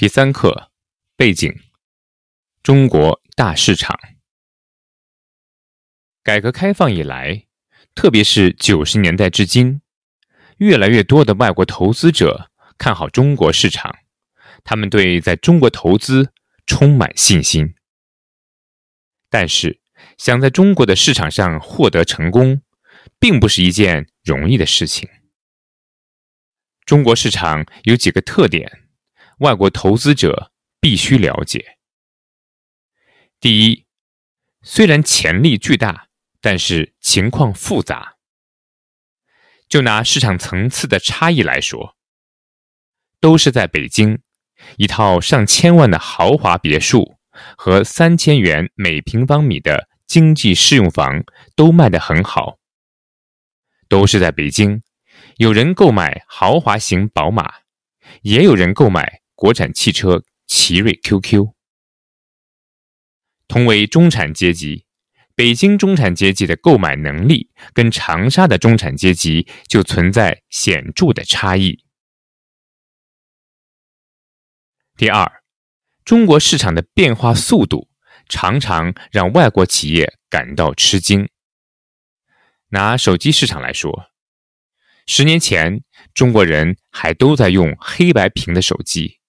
第三课背景：中国大市场。改革开放以来，特别是九十年代至今，越来越多的外国投资者看好中国市场，他们对在中国投资充满信心。但是，想在中国的市场上获得成功，并不是一件容易的事情。中国市场有几个特点。外国投资者必须了解：第一，虽然潜力巨大，但是情况复杂。就拿市场层次的差异来说，都是在北京，一套上千万的豪华别墅和三千元每平方米的经济适用房都卖得很好。都是在北京，有人购买豪华型宝马，也有人购买。国产汽车奇瑞 QQ，同为中产阶级，北京中产阶级的购买能力跟长沙的中产阶级就存在显著的差异。第二，中国市场的变化速度常常让外国企业感到吃惊。拿手机市场来说，十年前中国人还都在用黑白屏的手机。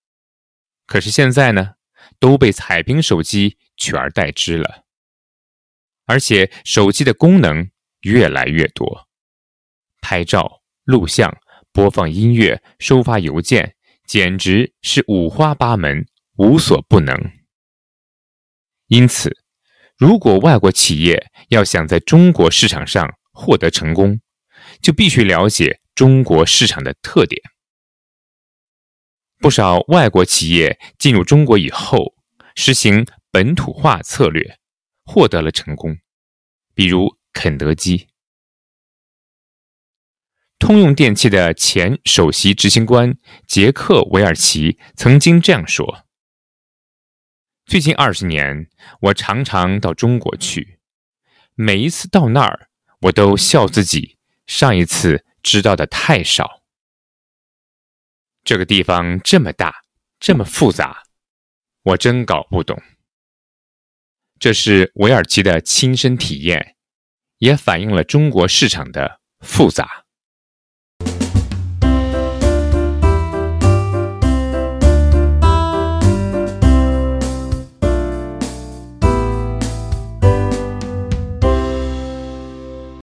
可是现在呢，都被彩屏手机取而代之了，而且手机的功能越来越多，拍照、录像、播放音乐、收发邮件，简直是五花八门，无所不能。因此，如果外国企业要想在中国市场上获得成功，就必须了解中国市场的特点。不少外国企业进入中国以后，实行本土化策略，获得了成功。比如肯德基、通用电气的前首席执行官杰克·韦尔奇曾经这样说：“最近二十年，我常常到中国去，每一次到那儿，我都笑自己上一次知道的太少。”这个地方这么大，这么复杂，我真搞不懂。这是韦尔奇的亲身体验，也反映了中国市场的复杂。